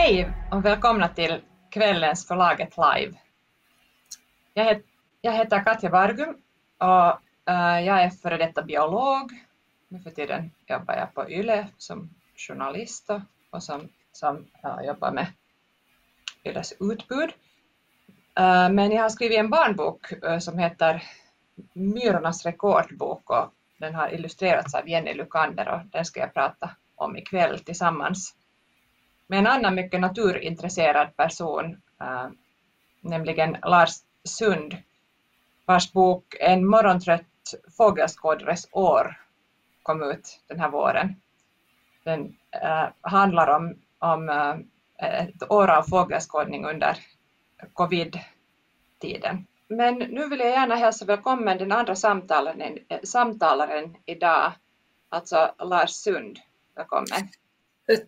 Hej och välkomna till kvällens Förlaget Live. Jag, het, jag heter Katja Vargum och uh, jag är före detta biolog. Nu för tiden jobbar jag på YLE som journalist och som, som uh, jobbar med YLEs utbud. Uh, men jag har skrivit en barnbok eh, som heter Myrornas rekordbok och den har illustrerats av Jenny Lukander och den ska jag prata om ikväll tillsammans med en annan mycket naturintresserad person, äh, nämligen Lars Sund, vars bok En morgontrött fågelskådares år kom ut den här våren. Den äh, handlar om, om äh, ett år av fågelskådning under covid-tiden. Men nu vill jag gärna hälsa välkommen den andra samtalaren, samtalaren idag, alltså Lars Sund. Välkommen.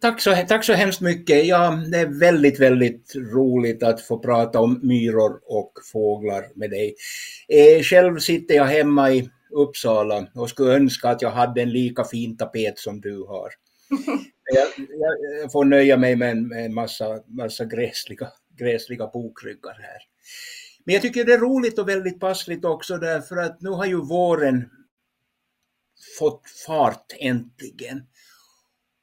Tack så, tack så hemskt mycket. Ja, det är väldigt, väldigt roligt att få prata om myror och fåglar med dig. Eh, själv sitter jag hemma i Uppsala och skulle önska att jag hade en lika fin tapet som du har. Jag, jag får nöja mig med en, med en massa, massa gräsliga, gräsliga bokryggar här. Men jag tycker det är roligt och väldigt passligt också därför att nu har ju våren fått fart äntligen.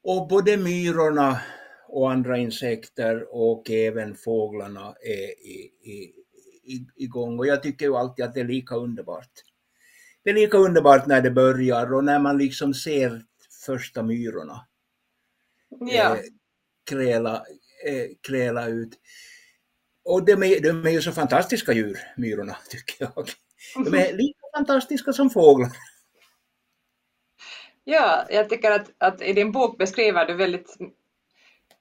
Och både myrorna och andra insekter och även fåglarna är i, i, i, igång. Och jag tycker ju alltid att det är lika underbart. Det är lika underbart när det börjar och när man liksom ser första myrorna ja. eh, kräla, eh, kräla ut. Och de är, de är ju så fantastiska djur, myrorna, tycker jag. De är lika fantastiska som fåglar. Ja, jag tycker att, att i din bok beskriver du väldigt,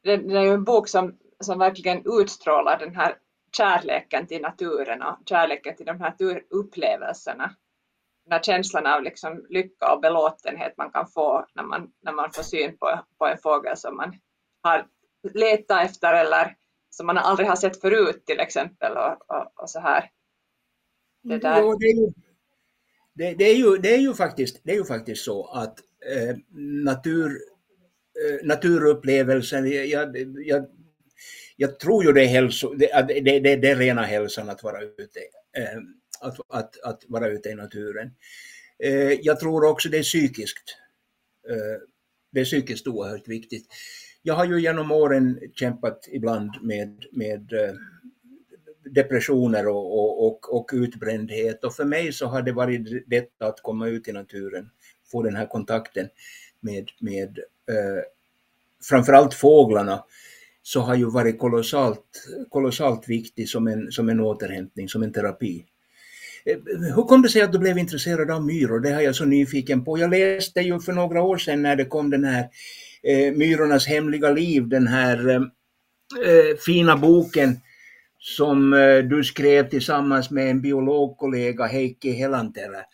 det, är ju en bok som, som verkligen utstrålar den här kärleken till naturen och kärleken till de här upplevelserna. Den här känslan av liksom lycka och belåtenhet man kan få när man, när man får syn på, på en fågel som man har letat efter eller som man aldrig har sett förut till exempel och, och, och så här. Det, där. Jo, det, är ju, det, det, är ju, det, är ju faktiskt, det är ju faktiskt så att Eh, natur, eh, naturupplevelsen, jag, jag, jag, tror ju det är, hälso, det, det, det, det är rena hälsan att vara ute, eh, att, att, att vara ute i naturen. Eh, jag tror också det är psykiskt. Eh, det är psykiskt oerhört viktigt. Jag har ju genom åren kämpat ibland med, med eh, depressioner och, och, och, och utbrändhet och för mig så har det varit detta att komma ut i naturen få den här kontakten med, med eh, framförallt fåglarna så har ju varit kolossalt, kolossalt viktig som en, som en återhämtning, som en terapi. Eh, hur kom det sig att du blev intresserad av myror? Det har jag så nyfiken på. Jag läste ju för några år sedan när det kom den här eh, Myrornas hemliga liv, den här eh, eh fina boken som eh, du skrev tillsammans med en biologkollega, Heikki Helanterä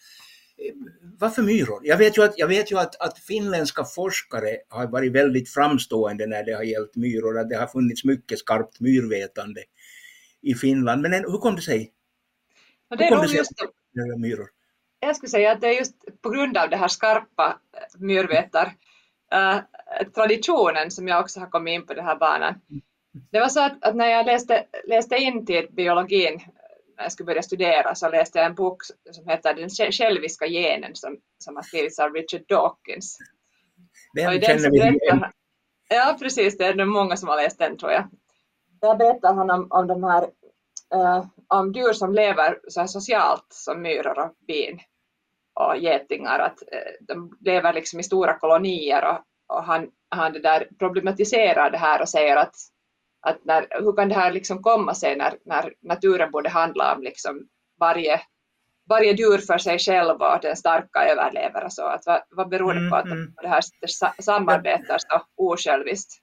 varför myror? Jag vet ju, att, jag vet ju att, att finländska forskare har varit väldigt framstående när det har gällt myror, att det har funnits mycket skarpt myrvetande i Finland. Men hur kom det sig? Ja, det är nog just det. myror? Jag skulle säga att det är just på grund av det här skarpa eh, myrvetar äh, traditionen som jag också har kommit in på den här banan. Det var så att, att när jag läste, läste in till biologin när jag skulle börja studera så läste jag en bok som heter Den själviska genen som, som har skrivits av Richard Dawkins. Den känner vi igen. Ja, precis. Det är det många som har läst den tror jag. Där berättar han om, om de här uh, om djur som lever så socialt som myror och bin och getingar. Att, uh, de lever liksom i stora kolonier och, och han, han det där problematiserar det här och säger att att när, hur kan det här liksom komma sig när, när naturen borde handla om liksom varje, varje djur för sig själv och att den starka överlever och så. Att vad, vad beror det på att de, mm, mm. det här samarbetar så osjälviskt?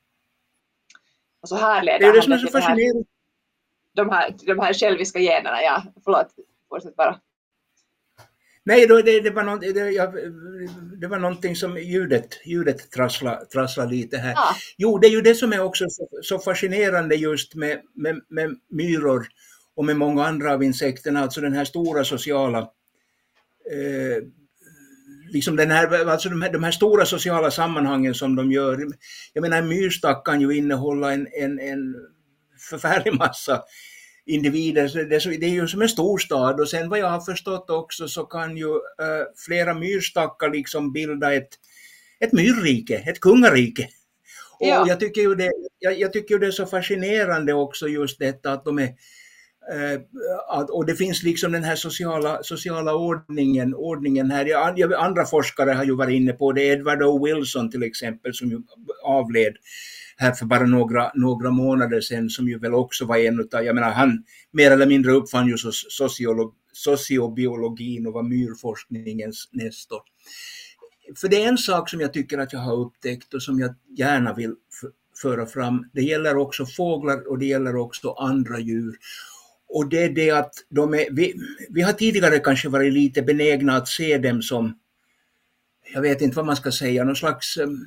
Och så här leder det är det som är så fascinerande. De här, de här själviska generna, ja. Förlåt, fortsätt bara. Nej, då, det, det, var något, det, jag, det var någonting som ljudet, ljudet trasslade, trasslade lite här. Ja. Jo, det är ju det som är också så, så fascinerande just med, med, med, myror och med många andra av insekterna, alltså den här stora sociala eh, liksom den här, alltså de, här, de här stora sociala sammanhangen som de gör. Jag menar en myrstack kan ju innehålla en, en, en förfärlig massa individer. Det, är så, det är ju som en storstad och sen vad jag har förstått också så kan ju äh, flera myrstackar liksom bilda ett, ett myrrike, ett kungarike. Och ja. jag, tycker ju det, jag, jag, tycker ju det är så fascinerande också just detta att de är Uh, och det finns liksom den här sociala, sociala ordningen, ordningen här. Andra forskare har ju varit inne på det, Edward O. Wilson till exempel som ju avled här för bara några, några månader sedan som ju väl också var en utav, jag menar han mer eller mindre uppfann ju sociobiologin och var myrforskningens nestor. För det är en sak som jag tycker att jag har upptäckt och som jag gärna vill föra fram. Det gäller också fåglar och det gäller också andra djur. Och det är det att de är, vi, vi har tidigare kanske varit lite benägna att se dem som, jag vet inte vad man ska säga, någon slags ehm,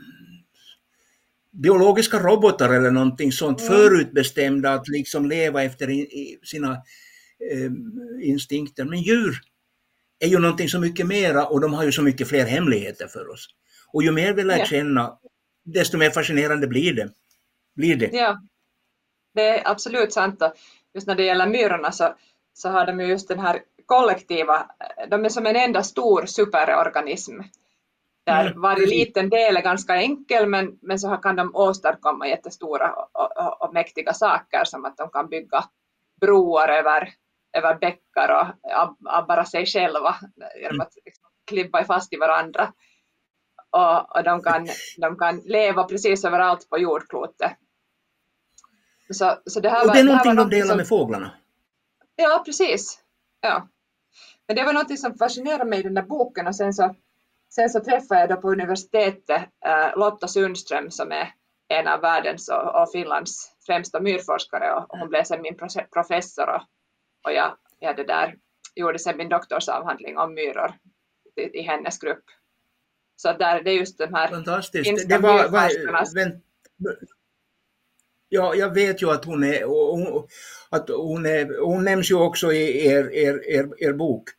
biologiska robotar eller någonting sånt, mm. förutbestämda att liksom leva efter in, sina eh, instinkter. Men djur är ju någonting så mycket mera och de har ju så mycket fler hemligheter för oss. Och ju mer vi lär ja. känna, desto mer fascinerande blir det. Blir det. Ja, det är absolut sant. Just när det gäller myrorna så, så har de ju just den här kollektiva, de är som en enda stor superorganism där mm. varje liten del är ganska enkel men, men så kan de åstadkomma jättestora och, och, och, mäktiga saker som att de kan bygga broar över, över bäckar och av, av bara sig själva genom mm. att liksom, klibba fast i varandra. Och, och de, kan, de kan leva precis överallt på jordklotet. Så, så det, här och det är någonting de delar som, med fåglarna? Ja, precis. Ja. Men det var något som fascinerade mig i den där boken och sen så Sen så träffade jag då på universitetet äh, Lotta Sundström som är en av världens och, Finlands främsta myrforskare och, hon blev sen min professor och, och jag, jag det där, gjorde sen min doktorsavhandling om myror i, i hennes grupp. Så där, det är just de här Fantastiskt. Det var, var, vänt, ja, jag vet ju att hon är, hon, att hon, är, hon nämns ju också i er, er, er, er bok.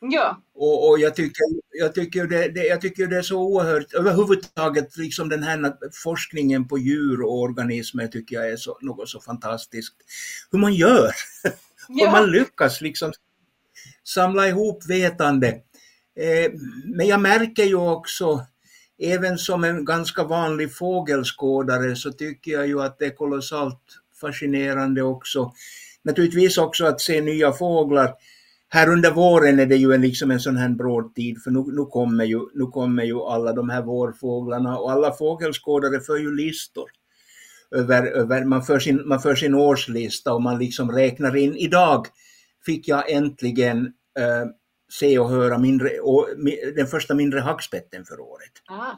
Ja. Och, och jag, tycker, jag, tycker det, det, jag tycker det är så oerhört, överhuvudtaget liksom den här forskningen på djur och organismer tycker jag är så, något så fantastiskt. Hur man gör, ja. hur man lyckas liksom samla ihop vetande. Eh, men jag märker ju också, även som en ganska vanlig fågelskådare, så tycker jag ju att det är kolossalt fascinerande också. Naturligtvis också att se nya fåglar här under våren är det ju en, liksom en sån här bråd tid för nu, nu, kommer ju, nu kommer ju alla de här vårfåglarna och alla fågelskådare för ju listor. Över, över, man, för sin, man för sin årslista och man liksom räknar in. Idag fick jag äntligen äh, se och höra mindre, och, den första mindre hackspetten för året. Ah.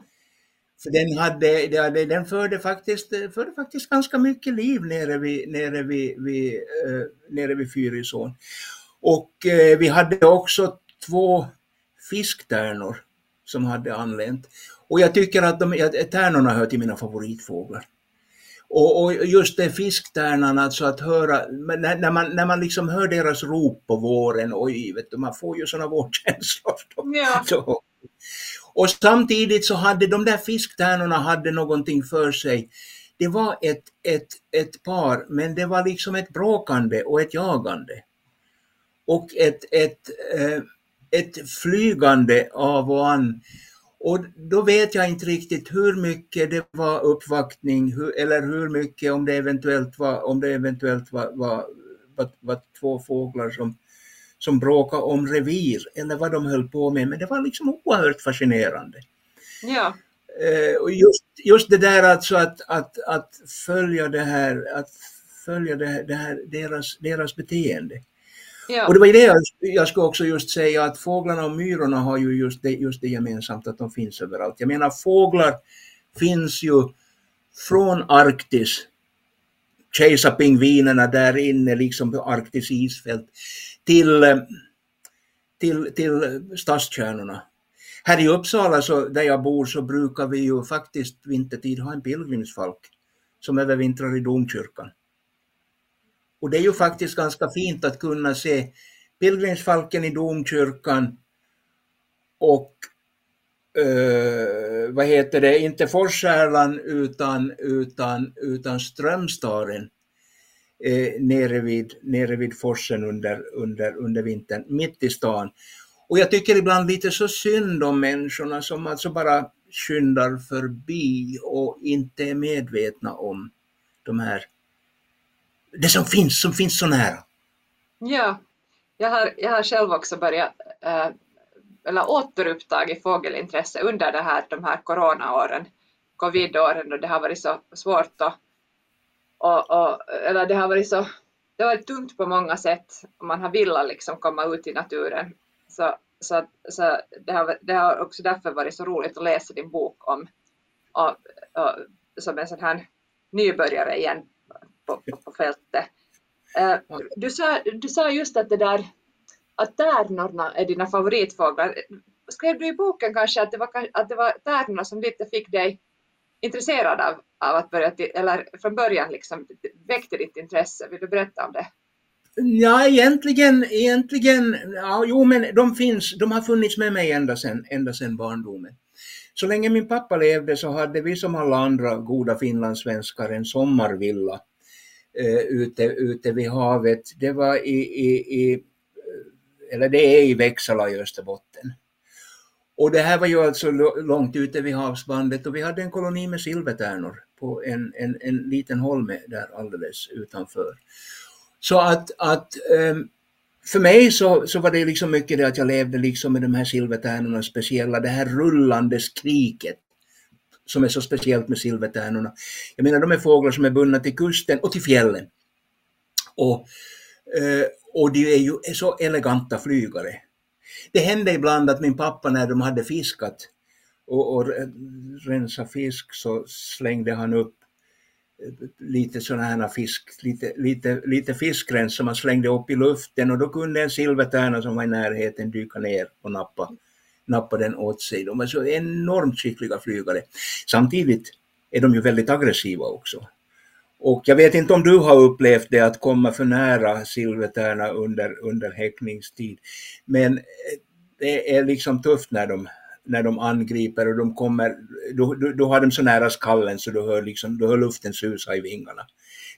För den, hade, den förde, faktiskt, förde faktiskt ganska mycket liv nere vid, nere vid, vid, äh, nere vid Fyrisån. Och eh, vi hade också två fisktärnor som hade anlänt. Och jag tycker att de, tärnorna hör till mina favoritfåglar. Och, och just det fisktärnan, alltså att höra, när, när, man, när man liksom hör deras rop på våren, oj, vet du, man får ju sådana vårkänslor. Ja. Så. Och samtidigt så hade de där fisktärnorna hade någonting för sig. Det var ett, ett, ett par, men det var liksom ett bråkande och ett jagande och ett, ett, eh, ett flygande av och an. Och då vet jag inte riktigt hur mycket det var uppvaktning hur, eller hur mycket om det eventuellt var, om det eventuellt var, var, var, var två fåglar som, som bråkade om revir eller vad de höll på med. Men det var liksom oerhört fascinerande. Ja. Eh, och just, just det där alltså att, att, att följa det här, att följa det här, det här deras, deras beteende. Ja. Och det var ju det jag, jag skulle också just säga att fåglarna och myrorna har ju just det, just det gemensamt att de finns överallt. Jag menar fåglar finns ju från Arktis, kejsarpingvinerna där inne liksom på Arktis isfält, till, eh, till, till stadskärnorna. Här i Uppsala så, där jag bor så brukar vi ju faktiskt vintertid ha en pilgrimsfalk som övervintrar i domkyrkan. Och det är ju faktiskt ganska fint att kunna se pilgrimsfalken i domkyrkan och eh, vad heter det, inte Forsärlan utan, utan, utan Strömstaren eh, nere, vid, nere vid forsen under, under, under vintern, mitt i stan. Och jag tycker ibland lite så synd om människorna som alltså bara skyndar förbi och inte är medvetna om de här, det som finns, som finns så nära. Ja, jag har, jag har själv också börjat äh, eller återupptagit fågelintresse under det här, de här coronaåren, covidåren då det har varit så svårt att och, och, eller det har varit så det har varit tungt på många sätt och man har velat liksom komma ut i naturen. Så, så, så det, har, det har också därför varit så roligt att läsa din bok om och, och, som en sån här nybörjare igen på, på, på fältet. Eh, du, sa, du sa just att det där att tärnorna är dina favoritfåglar. Skrev du i boken kanske att det var, att det var tärnorna som lite fick dig intresserad av, av att börja, eller från början liksom väckte ditt intresse? Vill du berätta om det? Ja, egentligen, egentligen, ja, jo men de finns, de har funnits med mig ända sedan, ända sedan barndomen. Så länge min pappa levde så hade vi som alla andra goda finlandssvenskar en sommarvilla eh, ute, ute vid havet. Det var i, i, i eh, eller det är i Växala i Österbotten. Och det här var ju alltså långt ute vid havsbandet och vi hade en koloni med silvertärnor på en, en, en liten holme där alldeles utanför. Så att, att ehm, för mig så, så var det liksom mycket det att jag levde liksom med de här silvertärnorna speciella, det här rullande skriket som är så speciellt med silvertärnorna. Jag menar de är fåglar som är bundna till kusten och till fjällen. Och, eh, och de är ju så eleganta flygare. Det hände ibland att min pappa när de hade fiskat och, och rensat fisk så slängde han upp eh, lite sådana här fisk, lite, lite, lite fiskrens som man slängde upp i luften och då kunde en silvertärna som var i närheten dyka ner och nappa, nappa den åt sig. De är så enormt skickliga flygare. Samtidigt är de ju väldigt aggressiva också. Och jag vet inte om du har upplevt det att komma för nära silvertärna under, under häckningstid. Men eh, det är liksom tufft när de, när de angriper och de kommer, då, då, då har de så nära skallen så du hör, liksom, du hör luften susa i vingarna.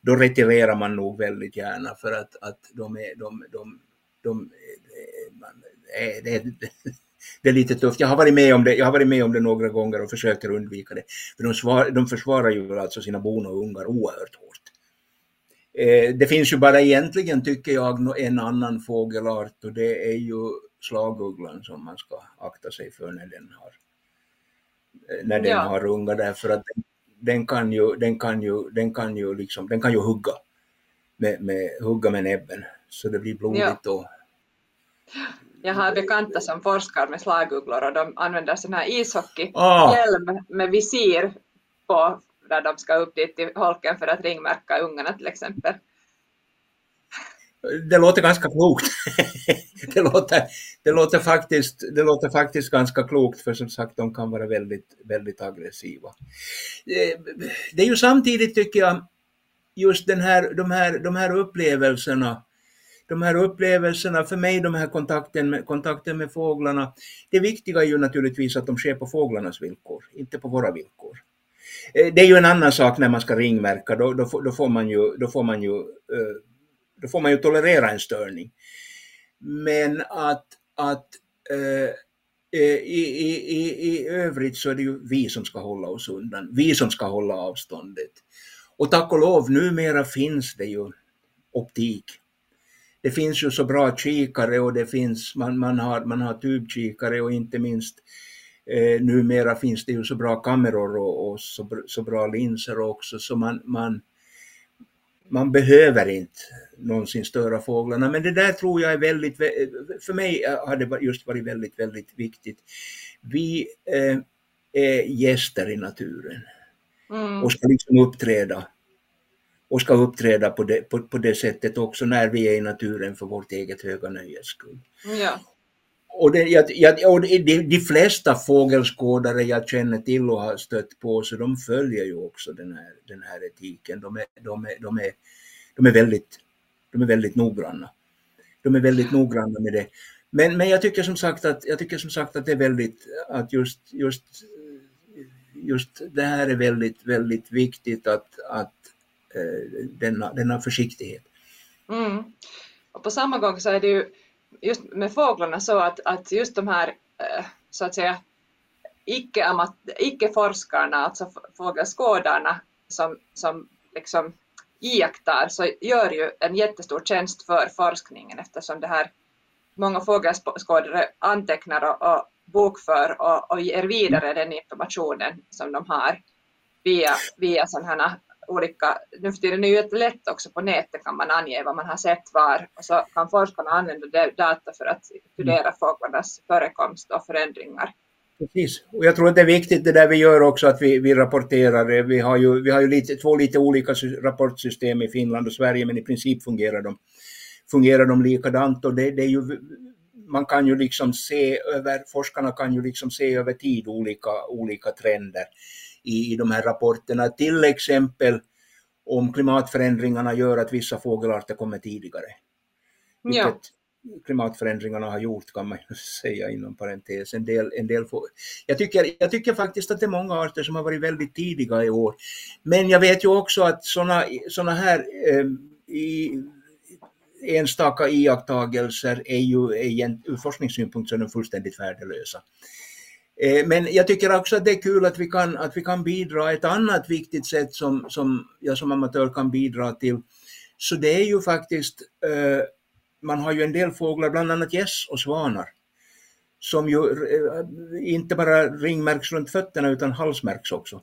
Då retirerar man nog väldigt gärna för att, att de är, de, de, de, eh, de eh, det, är, det är lite tufft. Jag har varit med om det, jag har varit med om det några gånger och försöker undvika det. För de, svar, de försvarar ju alltså sina bon och ungar oerhört hårt. Eh, det finns ju bara egentligen, tycker jag, en annan fågelart och det är ju slagugglan som man ska akta sig för när den har, eh, när den ja. har ungar därför att den, den, kan ju, den kan ju, den kan ju liksom, den kan ju hugga med, med, hugga med näbben så det blir blodigt ja. och jag har bekanta som forskar med slagugglor och de använder sån här ishockeyhjälm ah. med visir på när de ska upp dit till holken för att ringmärka ungarna till exempel. Det låter ganska klokt. det, låter, det, låter faktiskt, det låter faktiskt ganska klokt för som sagt de kan vara väldigt, väldigt aggressiva. Eh, det är ju samtidigt tycker jag just den här, de, här, de här upplevelserna de här upplevelserna, för mig de här kontakten med, kontakten med fåglarna, det viktiga är ju naturligtvis att de sker på fåglarnas villkor, inte på våra villkor. Eh, det är ju en annan sak när man ska ringverka, då, då, då, får, man ju, då, får, man ju, eh, då får man ju tolerera en störning. Men att, att eh, i, i, i, i övrigt så är det ju vi som ska hålla oss undan, vi som ska hålla avståndet. Och tack och lov, numera finns det ju optik det finns ju så bra kikare och det finns, man, man, har, man har tubkikare och inte minst eh, numera finns det ju så bra kameror och, och så, så bra linser också så man, man, man behöver inte någonsin störa fåglarna. Men det där tror jag är väldigt, för mig har det just varit väldigt, väldigt viktigt. Vi eh, är gäster i naturen mm. och ska liksom uppträda och ska uppträda på det, på, på det sättet också när vi är i naturen för vårt eget höga nöjes skull. Ja. Och, det, jag, jag, och de, de flesta fågelskådare jag känner till och har stött på så de följer ju också den här, den här etiken. De är, de, är, de, är, de, är väldigt, de är väldigt noggranna. De är väldigt noggranna med det. Men, men jag tycker som sagt att, jag tycker som sagt att det är väldigt, att just, just, just det här är väldigt, väldigt viktigt att, att denna, denna försiktighet. Mm. Och på samma gång så är det ju just med fåglarna så att, att just de här eh, så att säga icke-forskarna, alltså fågelskådarna som, som liksom iakttar så gör ju en jättestor tjänst för forskningen eftersom det här många fågelskådare antecknar och, och bokför och, och ger vidare den informationen som de har via, via sådana olika, nu för tiden är det ju lätt också på nätet kan man ange vad man har sett var och så kan forskarna använda data för att studera mm. fåglarnas förekomst och förändringar. Precis, och jag tror att det är viktigt det där vi gör också att vi, vi rapporterar. Vi har ju, vi har ju lite, två lite olika rapportsystem i Finland och Sverige men i princip fungerar de, fungerar de likadant och det, det är ju man kan ju liksom se över, forskarna kan ju liksom se över tid olika, olika trender i, i de här rapporterna. Till exempel om klimatförändringarna gör att vissa fågelarter kommer tidigare. Vilket ja. klimatförändringarna har gjort kan man ju säga inom parentes. En del, en del få... jag, tycker, jag tycker faktiskt att det är många arter som har varit väldigt tidiga i år. Men jag vet ju också att sådana såna här eh, i, enstaka iakttagelser är ju är, ur forskningssynpunkt så är de fullständigt värdelösa. Eh, men jag tycker också att det är kul att vi kan, att vi kan bidra. Ett annat viktigt sätt som, som jag som amatör kan bidra till, så det är ju faktiskt, eh, man har ju en del fåglar, bland annat gäss och svanar, som ju eh, inte bara ringmärks runt fötterna utan halsmärks också.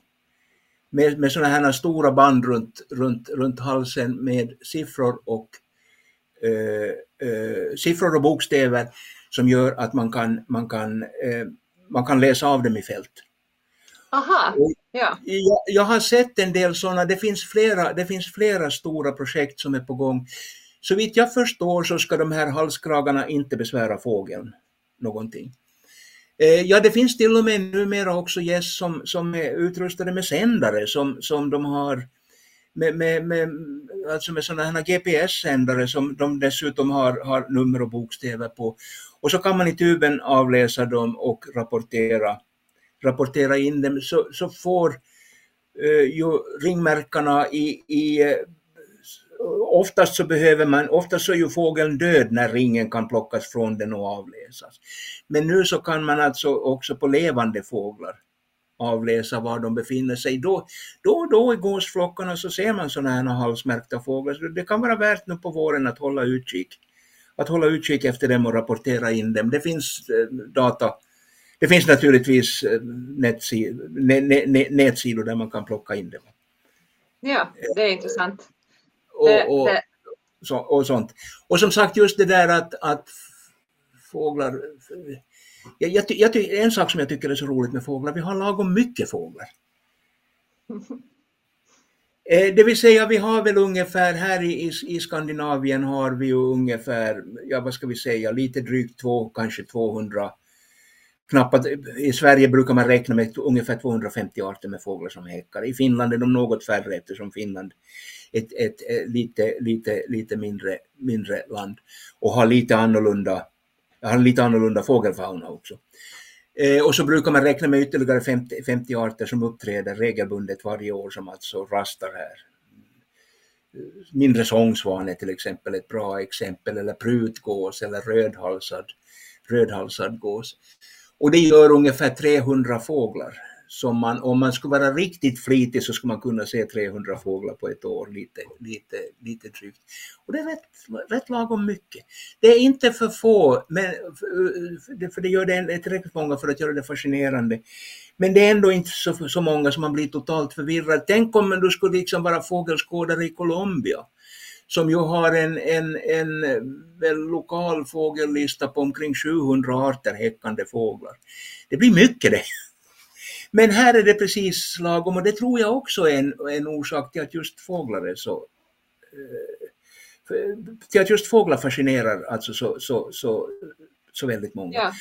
Med, med sådana här stora band runt, runt, runt halsen med siffror och, eh, eh, siffror och bokstäver som gör att man kan, man kan eh, man kan läsa av dem i fält. Aha, ja. Jag, jag har sett en del sådana, det finns, flera, det finns flera stora projekt som är på gång. Så vitt jag förstår så ska de här halskragarna inte besvära fågeln någonting. Eh, ja, det finns till och med numera också gäss som, som är utrustade med sändare som, som de har med, med, med, alltså med sådana här GPS-sändare som de dessutom har, har nummer och bokstäver på. Och så kan man i tuben avläsa dem och rapportera, rapportera in dem så, så får eh, ju ringmärkarna i, i eh, oftast så behöver man, oftast så är ju fågeln död när ringen kan plockas från den och avläsas. Men nu så kan man alltså också på levande fåglar avläsa var de befinner sig. Då, då och då i gåsflockarna så ser man sådana här halsmärkta fåglar. Så det kan vara värt nu på våren att hålla utkik. Att hålla utkik efter dem och rapportera in dem. Det finns eh, data det finns naturligtvis eh, nätsidor, nätsidor där man kan plocka in dem. Ja, det är intressant. Och, och, och sånt. Och som sagt just det där att, att fåglar jag, jag, jag, en sak som jag tycker är så roligt med fåglar, vi har lagom mycket fåglar. Eh, det vill säga vi har väl ungefär här i, i Skandinavien har vi ju ungefär, ja vad ska vi säga, lite drygt två, kanske 200 knappt, I Sverige brukar man räkna med ungefär 250 arter med fåglar som häckar. I Finland är de något färre eftersom Finland är ett, ett, ett, lite, lite, lite mindre, mindre land och har lite annorlunda jag har en lite annorlunda fågelfauna också. Eh, och så brukar man räkna med ytterligare 50, 50 arter som uppträder regelbundet varje år som alltså rastar här. Mindre sångsvan är till exempel ett bra exempel, eller prutgås eller rödhalsad, rödhalsad gås. Och det gör ungefär 300 fåglar som man, om man skulle vara riktigt flitig så skulle man kunna se 300 fåglar på ett år, lite, lite, lite drygt. Och det är rätt, rätt lagom mycket. Det är inte för få, men, för det gör det tillräckligt många för att göra det fascinerande. Men det är ändå inte så, så många som man blir totalt förvirrad. Tänk om du skulle liksom vara fågelskådare i Colombia som ju har en, en, en väl, lokal fågellista på omkring 700 arter häckande fåglar. Det blir mycket det. Men här är det precis lagom och det tror jag också är en, en orsak till att just fåglar är så eh, till att just fåglar fascinerar alltså så, så, så, så väldigt många. Ja.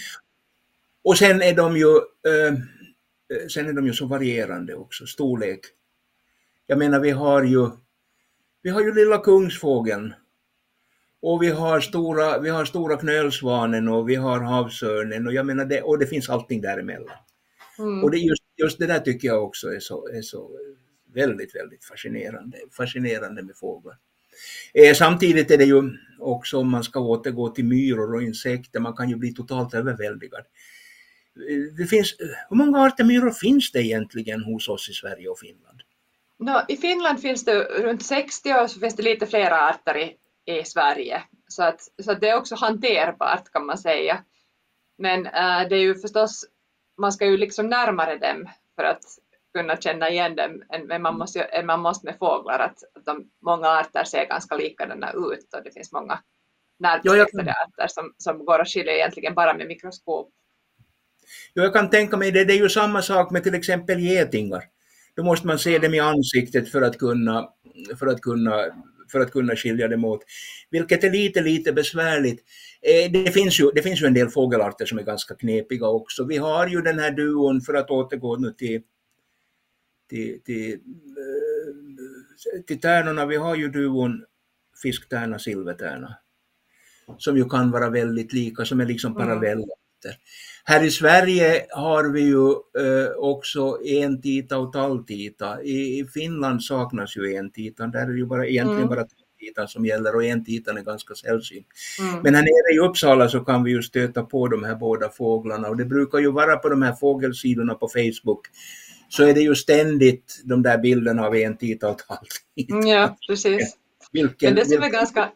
Och sen är de ju eh, sen är de ju så varierande också, storlek. Jag menar vi har ju vi har ju lilla kungsfågeln Och vi har stora, vi har stora knölsvanen och vi har havsörnen och jag menar det, och det finns allting däremellan. Mm. Och det, just, just det där tycker jag också är så, är så väldigt, väldigt fascinerande, fascinerande med fåglar. Eh, samtidigt är det ju också om man ska återgå till myror och insekter, man kan ju bli totalt överväldigad. Eh, Det finns, hur många arter myror finns det egentligen hos oss i Sverige och Finland? Nå, I Finland finns det runt 60 och så finns det lite flera arter i, i Sverige. Så, att, så att det är också hanterbart kan man säga. Men äh, det är ju förstås, man ska ju liksom närmare dem för att kunna känna igen dem än man måste, ju- än man måste med fåglar. Att, att de, många arter ser ganska likadana ut och det finns många närbesläktade arter som, som går att skilja egentligen bara med mikroskop. Jo, jag kan tänka mig det, det är ju samma sak med till exempel getingar. Då måste man se dem i ansiktet för att kunna, för att kunna, för att kunna skilja dem åt. Vilket är lite, lite besvärligt. Eh, Det finns, ju, det finns ju en del fågelarter som är ganska knepiga också. Vi har ju den här duon, för att återgå nu till, till, till, eh, till tärnorna, vi har ju duon fisktärna, silvertärna. Som ju kan vara väldigt lika, som är liksom Mm. Parallella. Här i Sverige har vi ju eh, också entita och talltita. I, Finland saknas ju entitan, där är det ju bara, egentligen Mm. bara talltitan som gäller och entitan är ganska sällsynt. Mm. Men här nere i Uppsala så kan vi ju stöta på de här båda fåglarna och det brukar ju vara på de här fågelsidorna på Facebook så är det ju ständigt de där bilderna av entita och talltita. Mm, Ja, precis. Vilken, Men det som, är ganska,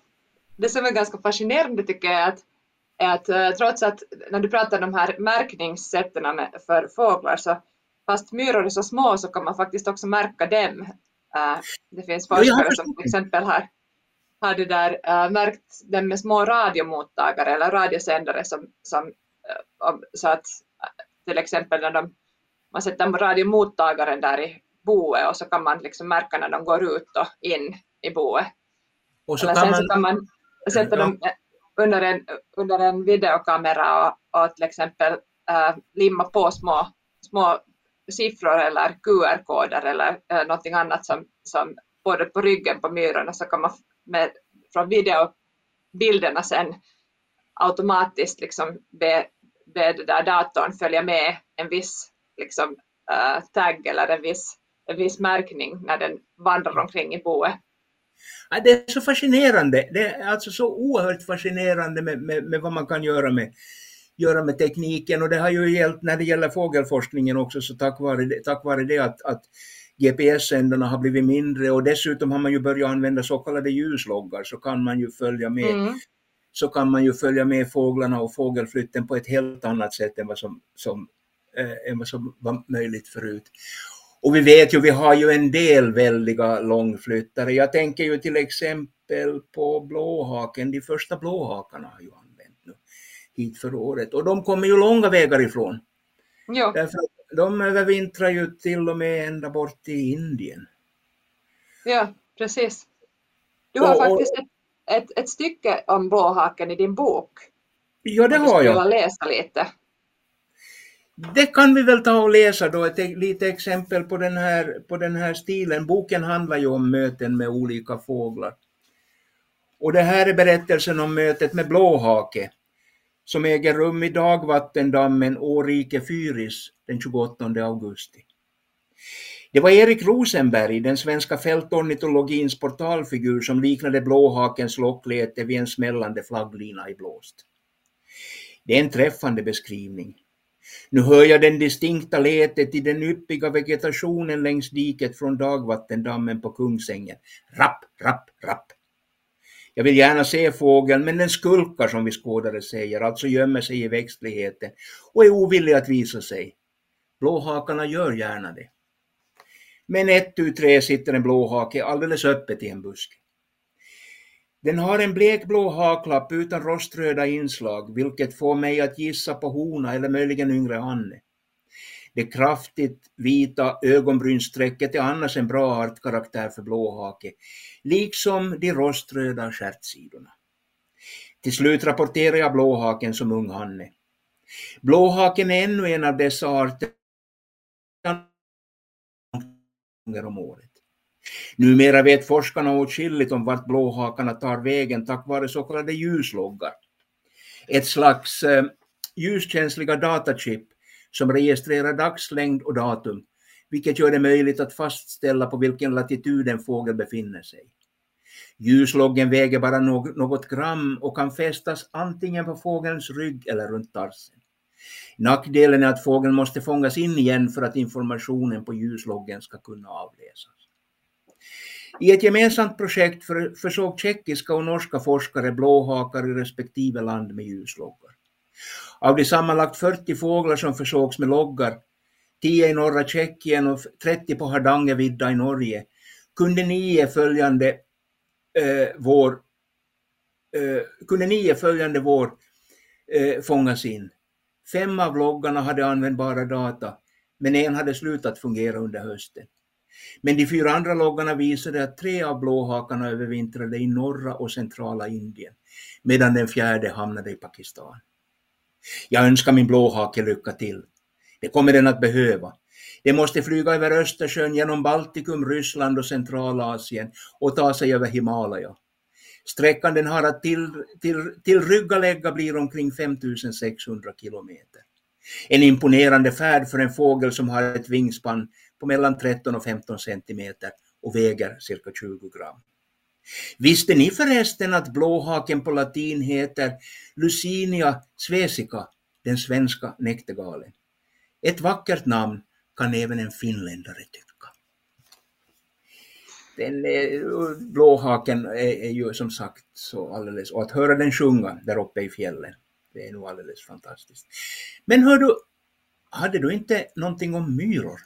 det som är ganska fascinerande tycker jag är att, är att eh, trots att när du pratar om de här märkningssätten för fåglar så fast myror är så små så kan man faktiskt också märka dem. Eh, det finns forskare som till exempel har, har det där, eh, märkt dem med små radiomottagare eller radiosändare som, som, om- så att till exempel när de, man sätter radiomottagaren där i boet och så kan man liksom märka när de går ut och in i boet. och så Eller kan sen man, så kan man sätta Ja. dem under en, under en videokamera och, och till exempel äh, limma på små, små siffror eller QR-koder eller äh, någonting annat som, som både på ryggen på myrorna så kan man med, från videobilderna sen automatiskt liksom be, be det där datorn följa med en viss liksom, äh, tagg eller en viss, en viss märkning när den vandrar omkring i boet. Det är så fascinerande. Det är alltså så oerhört fascinerande med, med, med vad man kan göra med, göra med tekniken och det har ju gällt när det gäller fågelforskningen också så tack vare det, tack vare det att, att GPS-sändarna har blivit mindre och dessutom har man ju börjat använda så kallade ljusloggar så kan man ju följa med Mm. så kan man ju följa med fåglarna och fågelflytten på ett helt annat sätt än vad som, som, eh, än vad som var möjligt förut. Och vi vet ju, vi har ju en del väldiga långflyttare. Jag tänker ju till exempel på blåhaken, de första blåhakarna har ju använt nu hit för året och de kommer ju långa vägar ifrån. Jo. Därför de övervintrar ju till och med ända bort till Indien. Ja, precis. Du har Och- faktiskt ett, ett, ett stycke om blåhaken i din bok. Ja, det du har skulle jag. vilja läsa lite. Det kan vi väl ta och läsa då, ett lite exempel på den, här, på den här stilen. Boken handlar ju om möten med olika fåglar. Och det här är berättelsen om mötet med blåhake som äger rum i dagvattendammen Årike Fyris den 28 augusti. Det var Erik Rosenberg, den svenska fältornitologins portalfigur som liknade blåhakens lockläte vid en smällande flagglina i blåst. Det är en träffande beskrivning. Nu hör jag den distinkta letet i den yppiga vegetationen längs diket från dagvattendammen på Kungsängen. Rapp, rapp, rapp. Jag vill gärna se fågeln, men den skulkar som vi skådare säger, alltså gömmer sig i växtligheten och är ovillig att visa sig. Blåhakarna gör gärna det. Men ett tu tre sitter en blåhake alldeles öppet i en buske. Den har en blekblå haklapp utan roströda inslag, vilket får mig att gissa på hona eller möjligen yngre Anne. Det kraftigt vita ögonbrynssträcket är annars en bra artkaraktär för blåhake, liksom de roströda stjärtsidorna. Till slut rapporterar jag blåhaken som ung hanne. Blåhaken är ännu en av dessa arter gånger om året. Numera vet forskarna åtskilligt om vart blåhakarna tar vägen tack vare så kallade ljusloggar. Ett slags eh, ljuskänsliga datachip som registrerar dagslängd och datum, vilket gör det möjligt att fastställa på vilken latitud en fågel befinner sig. Ljusloggen väger bara något gram och kan fästas antingen på fågelns rygg eller runt tarsen. Nackdelen är att fågeln måste fångas in igen för att informationen på ljusloggen ska kunna avläsas. I ett gemensamt projekt för, försåg tjeckiska och norska forskare blåhakar i respektive land med ljusloggar. Av de sammanlagt 40 fåglar som försågs med loggar, 10 i norra Tjeckien och 30 på Hardangervidda i Norge, kunde nio följande eh, vår, eh, kunde nio följande vår eh, fångas in. Fem av loggarna hade användbara data, men en hade slutat fungera under hösten. Men de fyra andra loggarna visade att tre av blåhakarna övervintrade i norra och centrala Indien, medan den fjärde hamnade i Pakistan. Jag önskar min blåhake lycka till. Det kommer den att behöva. Den måste flyga över Östersjön genom Baltikum, Ryssland och Centralasien och ta sig över Himalaya. Sträckan den har att till, till, tillryggalägga blir omkring 5600 kilometer. En imponerande färd för en fågel som har ett vingspann på mellan 13 och 15 centimeter och väger cirka 20 gram. Visste ni förresten att blåhaken på latin heter Lucinia svesica, den svenska näktergalen? Ett vackert namn kan även en finländare tycka. Den eh, blåhaken är, är ju som sagt så alldeles, och att höra den sjunga där uppe i fjällen, det är nog alldeles fantastiskt. Men hör du, hade du inte någonting om myror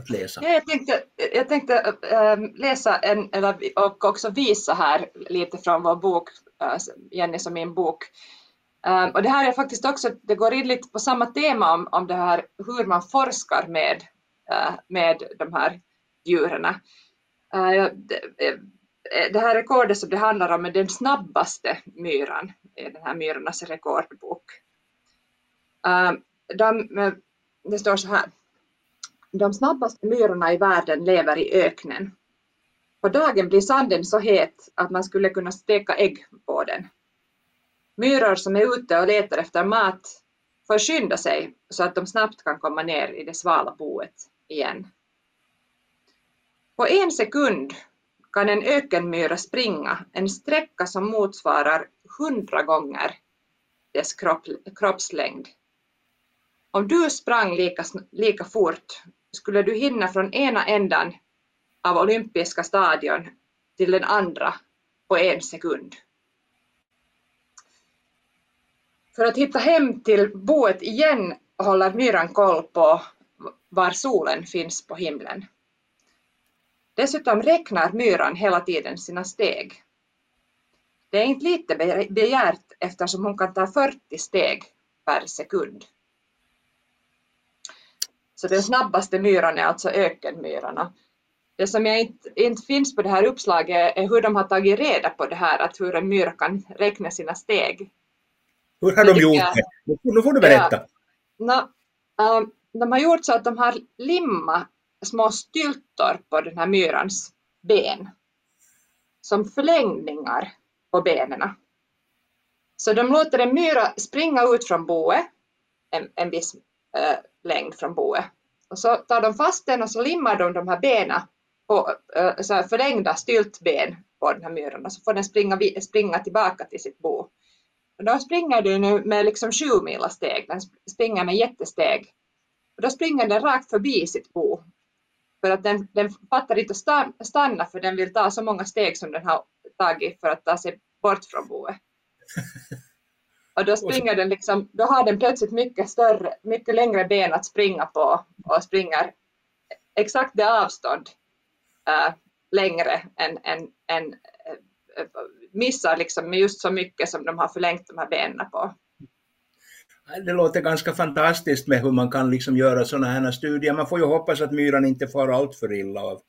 att läsa? Ja, jag tänkte, jag tänkte äh, läsa en, eller, och också visa här lite från vår bok, eh, äh, Jennys och min bok. Äh, och det här är faktiskt också, det går in lite på samma tema om, om det här hur man forskar med, äh, med de här djuren. Eh, det, det här rekordet som det handlar om är den snabbaste myran i den här myrornas rekordbok. Ehm, de, det står så här de snabbaste myrorna i världen lever i öknen. På dagen blir sanden så het att man skulle kunna steka ägg på den. Myror som är ute och letar efter mat får skynda sig så att de snabbt kan komma ner i det svala boet igen. På en sekund kan en ökenmyra springa en sträcka som motsvarar hundra gånger dess kropp, kroppslängd. Om du sprang lika, lika fort skulle du hinna från ena ändan av olympiska stadion till den andra på en sekund. För att hitta hem till boet igen håller myran koll på var solen finns på himlen. Dessutom räknar myran hela tiden sina steg. Det är inte lite begärt eftersom hon kan ta 40 steg per sekund. Så den snabbaste myran är alltså ökenmyrarna. Det som jag inte, inte finns på det här uppslaget är hur de har tagit reda på det här, att hur en myra kan räkna sina steg. Hur har de gjort det? Nu får du berätta. Ja, no, um, de har gjort så att de har limmat små styltor på den här myrans ben som förlängningar på benen. Så de låter en myra springa ut från boet en, en viss eh, längd från boet. Och så tar de fast den och så limmar de de här benen på eh, så här förlängda styltben på den här myran och så får den springa, springa tillbaka till sitt bo. Och då springer den nu med liksom sju mila steg, den springer med jättesteg. Och då springer den rakt förbi sitt bo. För att den, den fattar inte att stanna för den vill ta så många steg som den har tagit för att ta sig bort från boet. Och då springer den liksom, då har den plötsligt mycket större, mycket längre ben att springa på och springer exakt det avstånd äh, längre än, än, än äh, missar liksom just så mycket som de har förlängt de här benen på. Det låter ganska fantastiskt med hur man kan liksom göra sådana här studier. Man får ju hoppas att myran inte far allt för illa av.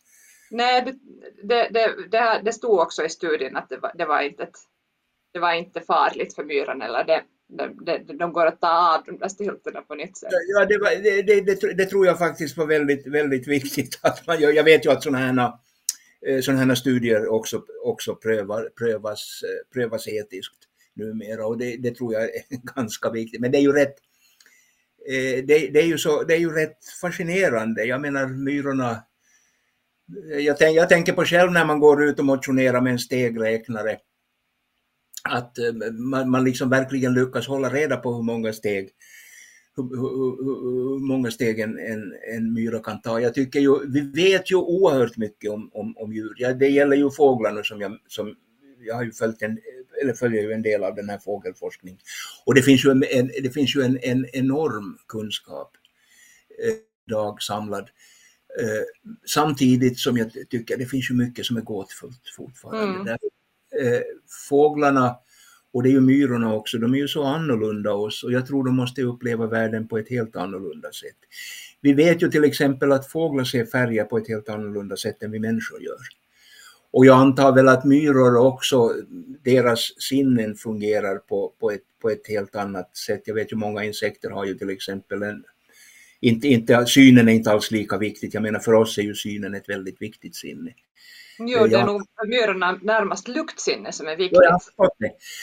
Nej, det, det, det, det, stod också i studien att det var, det var inte ett det var inte farligt för myran eller det, de, de, de går att ta av de där stiltorna på nytt sätt. Ja, det, var, det, det, det, tror jag faktiskt var väldigt, väldigt viktigt att man gör. Jag vet ju att sådana här eh, såna här studier också, också prövar, prövas, eh, prövas etiskt numera och det, det tror jag är ganska viktigt. Men det är ju rätt eh, det, det, är ju så, det är ju rätt fascinerande. Jag menar myrorna jag, tänk, jag tänker på själv när man går ut och motionerar med en stegräknare att man, man liksom verkligen lyckas hålla reda på hur många steg hur, hur, hur många steg en, en, en myra kan ta. Jag tycker ju, vi vet ju oerhört mycket om, om, om djur. Ja, det gäller ju fåglarna som jag, som jag har ju följt en, eller följer ju en del av den här fågelforskningen. Och det finns ju en, en det finns ju en, en enorm kunskap eh, idag samlad. Eh, samtidigt som jag tycker det finns ju mycket som är gåtfullt fortfarande. Mm eh, fåglarna och det är ju myrorna också, de är ju så annorlunda oss och jag tror de måste uppleva världen på ett helt annorlunda sätt. Vi vet ju till exempel att fåglar ser färger på ett helt annorlunda sätt än vi människor gör. Och jag antar väl att myror också, deras sinnen fungerar på, på, ett, på ett helt annat sätt. Jag vet ju många insekter har ju till exempel en, inte, inte, synen är inte alls lika viktigt, jag menar för oss är ju synen ett väldigt viktigt sinne. Jo, det är nog myrorna närmast luktsinne som är viktigt. Ja,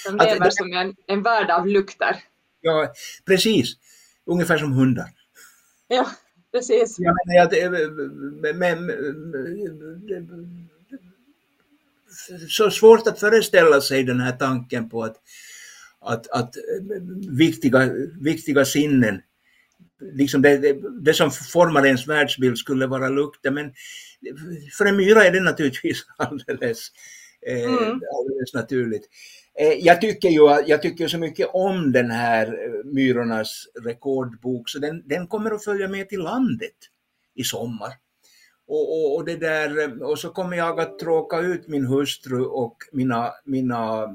De lever det, som en, en värld av lukter. Ja, precis. Ungefär som hundar. Ja, precis. Jag menar, jag, men, så svårt att föreställa sig den här tanken på att, att, att viktiga, viktiga sinnen liksom det, det, det, som formar ens världsbild skulle vara lukten. Men för en myra är det naturligtvis alldeles, eh, mm. alldeles naturligt. Eh, jag tycker ju jag tycker så mycket om den här eh, Myrornas rekordbok så den, den kommer att följa med till landet i sommar. Och, och, och, det där, och så kommer jag att tråka ut min hustru och mina, mina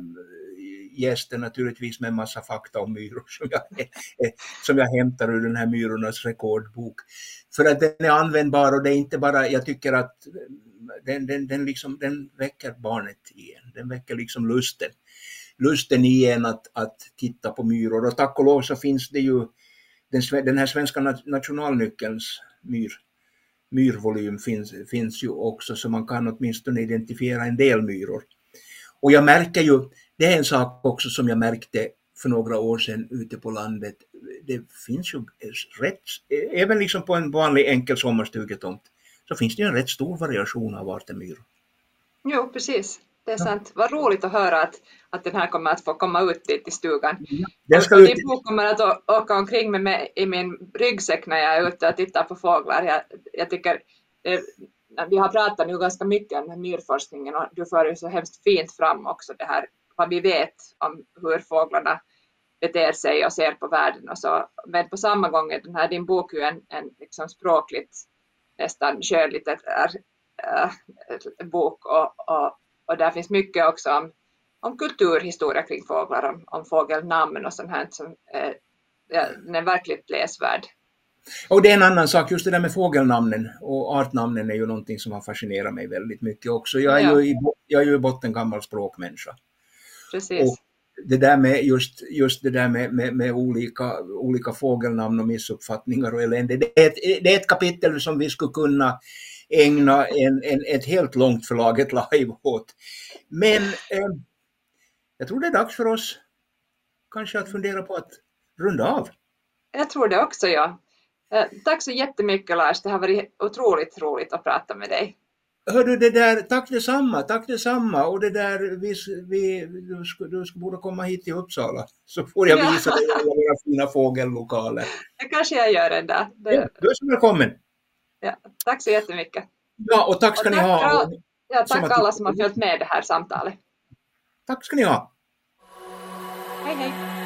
gäster naturligtvis med en massa fakta om myror som jag, eh, som jag hämtar ur den här Myrornas rekordbok. För att den är användbar och det är inte bara, jag tycker att eh, den, den, den, liksom, den väcker barnet igen, den väcker liksom lusten. Lusten i en att, att titta på myror och tack och lov så finns det ju den, den här svenska nationalnyckelns myr, myrvolym finns, finns ju också så man kan åtminstone identifiera en del myror. Och jag märker ju, det är en sak också som jag märkte för några år sedan ute på landet. Det finns ju rätt, även liksom på en vanlig enkel sommarstugetomt, så finns det en rätt stor variation av arter myror. Jo, precis. Det är sant. Vad roligt att höra att, att den här kommer att få komma ut dit i stugan. Den ska ut... Din bok kommer att åka omkring med mig i min ryggsäck när jag är ute och tittar på fåglar. Jag, jag tycker, det, vi har pratat nu ganska mycket om myrforskningen och du för ju så hemskt fint fram också det här vad vi vet om hur fåglarna beter sig och ser på världen och så. Men på samma gång är den här din bok ju en, en liksom språkligt nästan skönlitterär äh, bok och, och, och där finns mycket också om, om kulturhistoria kring fåglar, om, om fågelnamn och sånt här som är, den är verkligt läsvärd. Och det är en annan sak, just det där med fågelnamnen och artnamnen är ju någonting som har fascinerat mig väldigt mycket också. Jag är, ja. ju, i, jag är ju i botten gammal språkmänniska. Precis. Och det där med just, just det där med, med, med, olika, olika fågelnamn och missuppfattningar och elände, det är, ett, det är ett kapitel som vi skulle kunna ägna en, en, ett helt långt förlaget live åt. Men eh, jag tror det är dags för oss kanske att fundera på att runda av. Jag tror det också, ja. Eh, tack så jättemycket Lars, det har varit otroligt roligt att prata med dig. Hördu, det där, tack detsamma, tack detsamma. Och det där, vi, vi, du, ska, du ska borde komma hit till Uppsala så får jag visa dig alla våra fina fågellokaler. Det kanske jag gör en dag. Det... Ja, du är så välkommen. Ja, tack så jättemycket. Ja, och tack ska och tack, ni ha. Ja, tack alla som har följt med det här samtalet. Tack ska ni ha. Hej, hej.